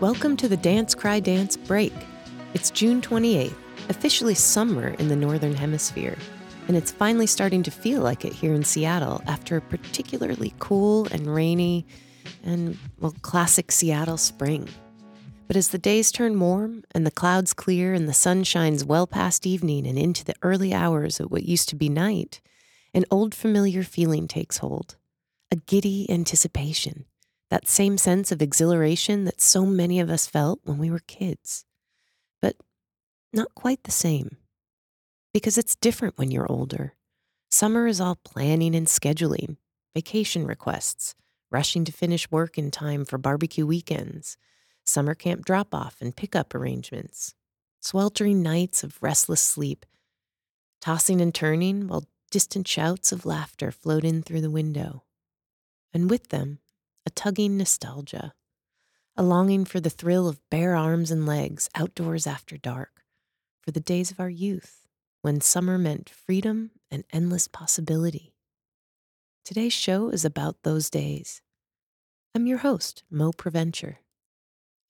Welcome to the Dance Cry Dance break. It's June 28th, officially summer in the Northern Hemisphere, and it's finally starting to feel like it here in Seattle after a particularly cool and rainy and, well, classic Seattle spring. But as the days turn warm and the clouds clear and the sun shines well past evening and into the early hours of what used to be night, an old familiar feeling takes hold a giddy anticipation, that same sense of exhilaration that so many of us felt when we were kids. But not quite the same. Because it's different when you're older. Summer is all planning and scheduling, vacation requests, rushing to finish work in time for barbecue weekends, summer camp drop off and pickup arrangements, sweltering nights of restless sleep, tossing and turning while distant shouts of laughter float in through the window. And with them, a tugging nostalgia, a longing for the thrill of bare arms and legs outdoors after dark, for the days of our youth when summer meant freedom and endless possibility. Today's show is about those days. I'm your host, Mo Preventure.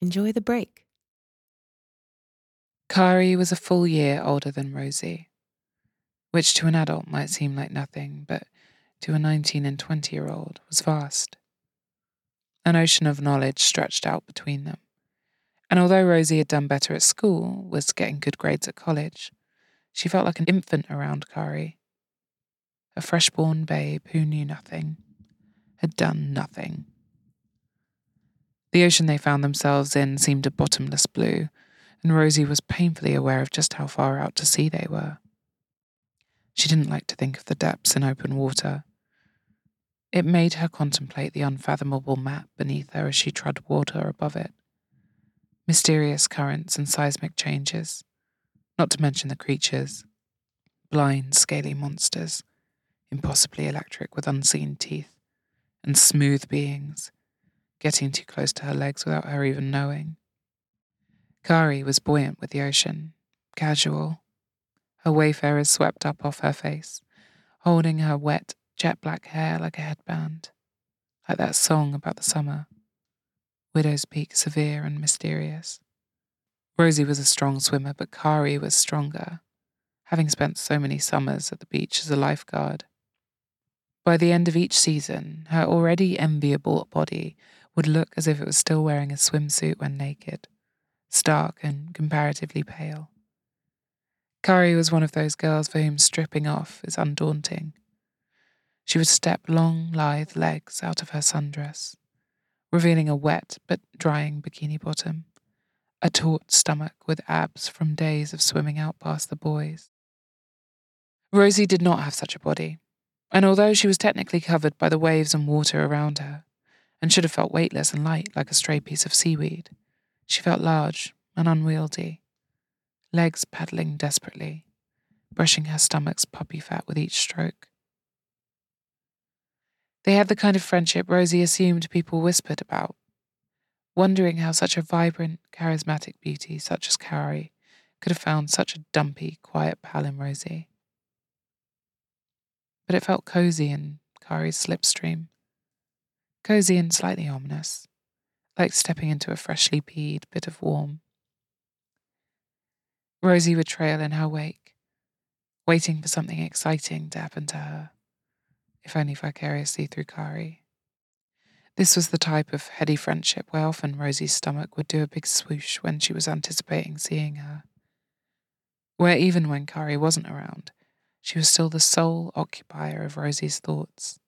Enjoy the break. Cari was a full year older than Rosie, which to an adult might seem like nothing, but to a 19 and 20 year old was vast. An ocean of knowledge stretched out between them. And although Rosie had done better at school, was getting good grades at college, she felt like an infant around Cari. A fresh-born babe who knew nothing, had done nothing. The ocean they found themselves in seemed a bottomless blue, and Rosie was painfully aware of just how far out to sea they were. She didn't like to think of the depths in open water. It made her contemplate the unfathomable map beneath her as she trod water above it. Mysterious currents and seismic changes, not to mention the creatures blind, scaly monsters, impossibly electric with unseen teeth, and smooth beings getting too close to her legs without her even knowing. Cari was buoyant with the ocean, casual, her wayfarers swept up off her face, holding her wet, jet black hair like a headband, like that song about the summer. Widow's Peak severe and mysterious. Rosie was a strong swimmer, but Cari was stronger, having spent so many summers at the beach as a lifeguard. By the end of each season, her already enviable body would look as if it was still wearing a swimsuit when naked, stark and comparatively pale. Cari was one of those girls for whom stripping off is undaunting. She would step long, lithe legs out of her sundress, revealing a wet but drying bikini bottom, a taut stomach with abs from days of swimming out past the boys. Rosie did not have such a body, and although she was technically covered by the waves and water around her, and should have felt weightless and light like a stray piece of seaweed. She felt large and unwieldy, legs paddling desperately, brushing her stomach's puppy fat with each stroke. They had the kind of friendship Rosie assumed people whispered about, wondering how such a vibrant, charismatic beauty such as Cari could have found such a dumpy, quiet pal in Rosie. But it felt cozy in Cari's slipstream cozy and slightly ominous, like stepping into a freshly peed bit of warm. Rosie would trail in her wake, waiting for something exciting to happen to her, if only vicariously through Cari. This was the type of heady friendship where often Rosie's stomach would do a big swoosh when she was anticipating seeing her. Where even when Cari wasn't around, she was still the sole occupier of Rosie's thoughts.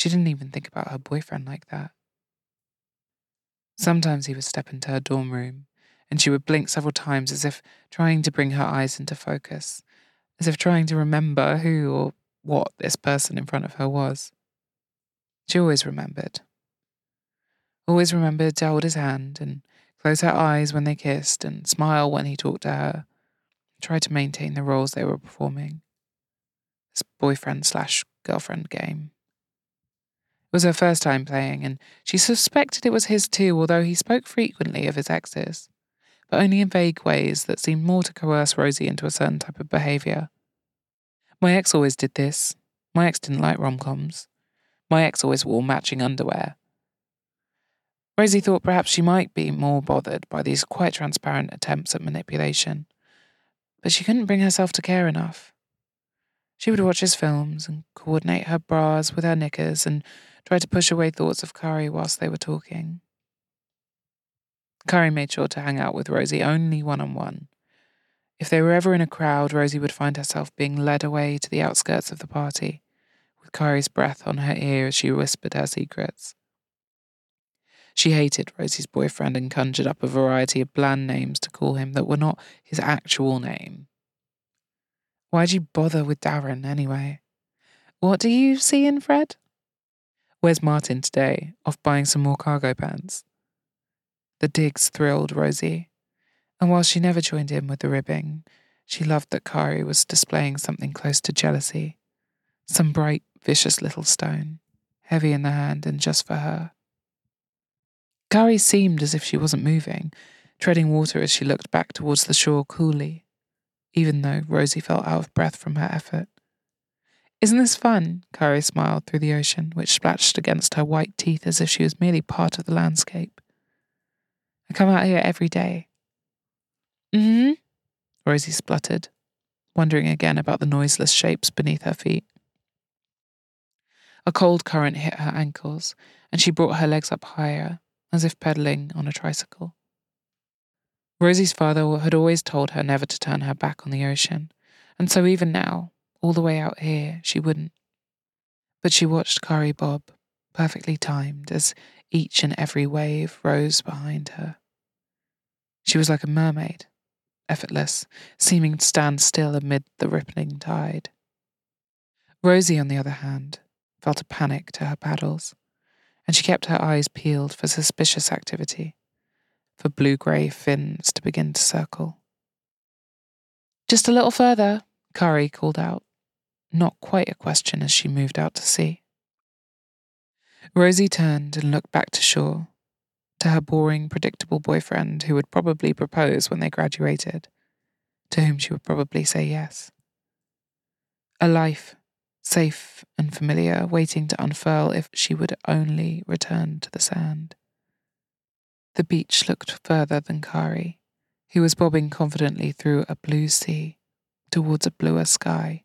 She didn't even think about her boyfriend like that. Sometimes he would step into her dorm room, and she would blink several times as if trying to bring her eyes into focus, as if trying to remember who or what this person in front of her was. She always remembered. Always remembered to hold his hand and close her eyes when they kissed and smile when he talked to her, try to maintain the roles they were performing. This boyfriend slash girlfriend game. Was her first time playing, and she suspected it was his too, although he spoke frequently of his exes. but only in vague ways that seemed more to coerce Rosie into a certain type of behaviour. My ex always did this. My ex didn't like rom coms. My ex always wore matching underwear. Rosie thought perhaps she might be more bothered by these quite transparent attempts at manipulation, but she couldn't bring herself to care enough. She would watch his films and coordinate her bras with her knickers and try to push away thoughts of Cari whilst they were talking. Cari made sure to hang out with Rosie only one on one. If they were ever in a crowd, Rosie would find herself being led away to the outskirts of the party, with Cari's breath on her ear as she whispered her secrets. She hated Rosie's boyfriend and conjured up a variety of bland names to call him that were not his actual name. Why'd you bother with Darren anyway? What do you see in Fred? Where's Martin today? Off buying some more cargo pants. The digs thrilled Rosie, and while she never joined in with the ribbing, she loved that Cari was displaying something close to jealousy. Some bright, vicious little stone, heavy in the hand and just for her. Cari seemed as if she wasn't moving, treading water as she looked back towards the shore coolly, even though Rosie felt out of breath from her effort. Isn't this fun? Cari smiled through the ocean, which splashed against her white teeth as if she was merely part of the landscape. I come out here every day. Mm hmm, Rosie spluttered, wondering again about the noiseless shapes beneath her feet. A cold current hit her ankles, and she brought her legs up higher, as if pedaling on a tricycle. Rosie's father had always told her never to turn her back on the ocean, and so even now, all the way out here, she wouldn't. But she watched Cari bob, perfectly timed, as each and every wave rose behind her. She was like a mermaid, effortless, seeming to stand still amid the rippling tide. Rosie, on the other hand, felt a panic to her paddles, and she kept her eyes peeled for suspicious activity for blue grey fins to begin to circle. Just a little further, Cari called out, not quite a question as she moved out to sea. Rosie turned and looked back to shore, to her boring, predictable boyfriend who would probably propose when they graduated, to whom she would probably say yes. A life, safe and familiar, waiting to unfurl if she would only return to the sand. The beach looked further than Cari, who was bobbing confidently through a blue sea towards a bluer sky.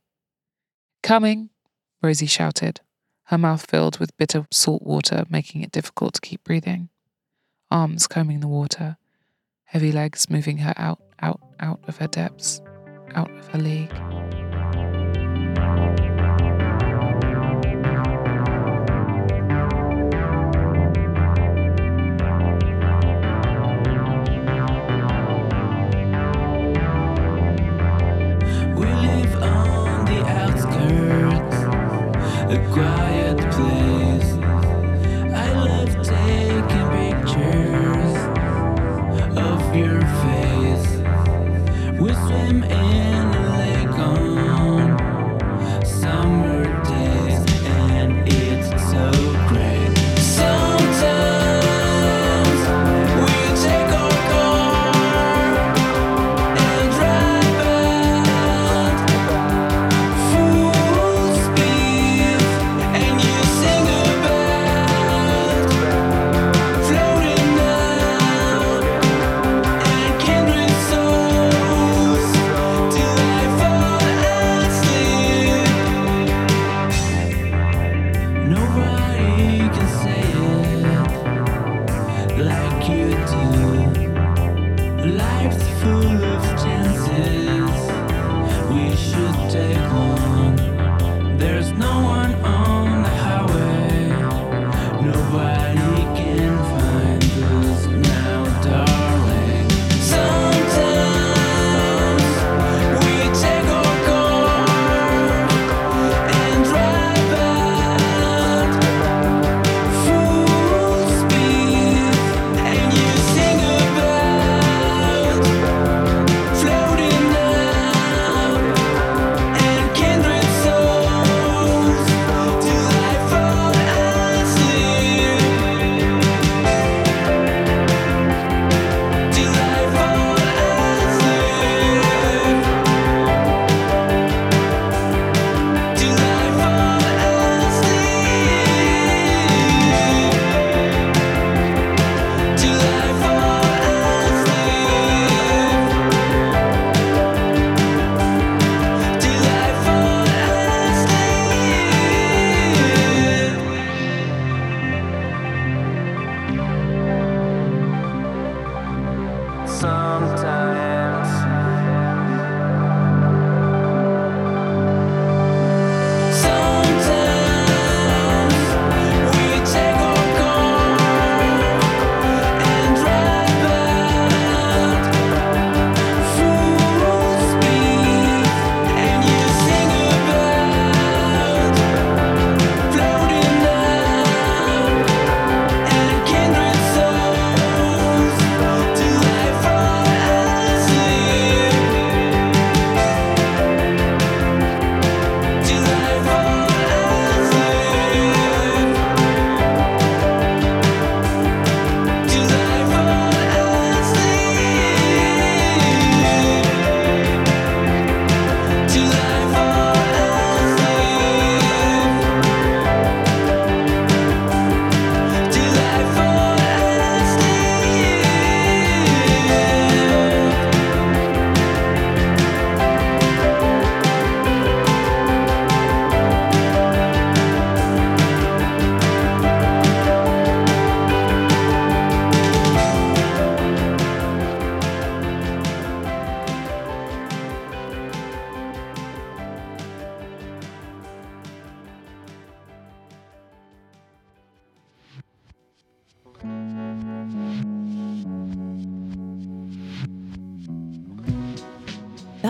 Coming, Rosie shouted, her mouth filled with bitter salt water, making it difficult to keep breathing. Arms combing the water, heavy legs moving her out, out, out of her depths, out of her league.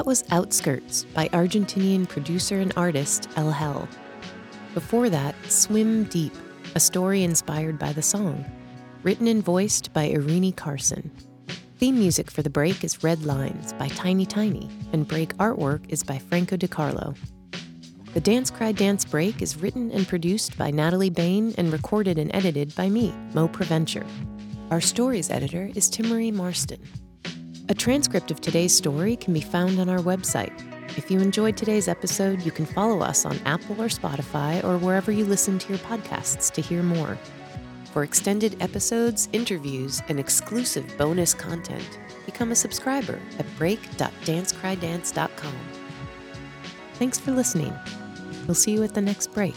That was Outskirts by Argentinian producer and artist Elhel. Before that, Swim Deep, a story inspired by the song, written and voiced by Eirinie Carson. Theme music for the break is Red Lines by Tiny Tiny, and break artwork is by Franco DiCarlo. The Dance Cry Dance Break is written and produced by Natalie Bain and recorded and edited by me, Mo Preventure. Our stories editor is Timmery Marston. A transcript of today's story can be found on our website. If you enjoyed today's episode, you can follow us on Apple or Spotify or wherever you listen to your podcasts to hear more. For extended episodes, interviews, and exclusive bonus content, become a subscriber at break.dancecrydance.com. Thanks for listening. We'll see you at the next break.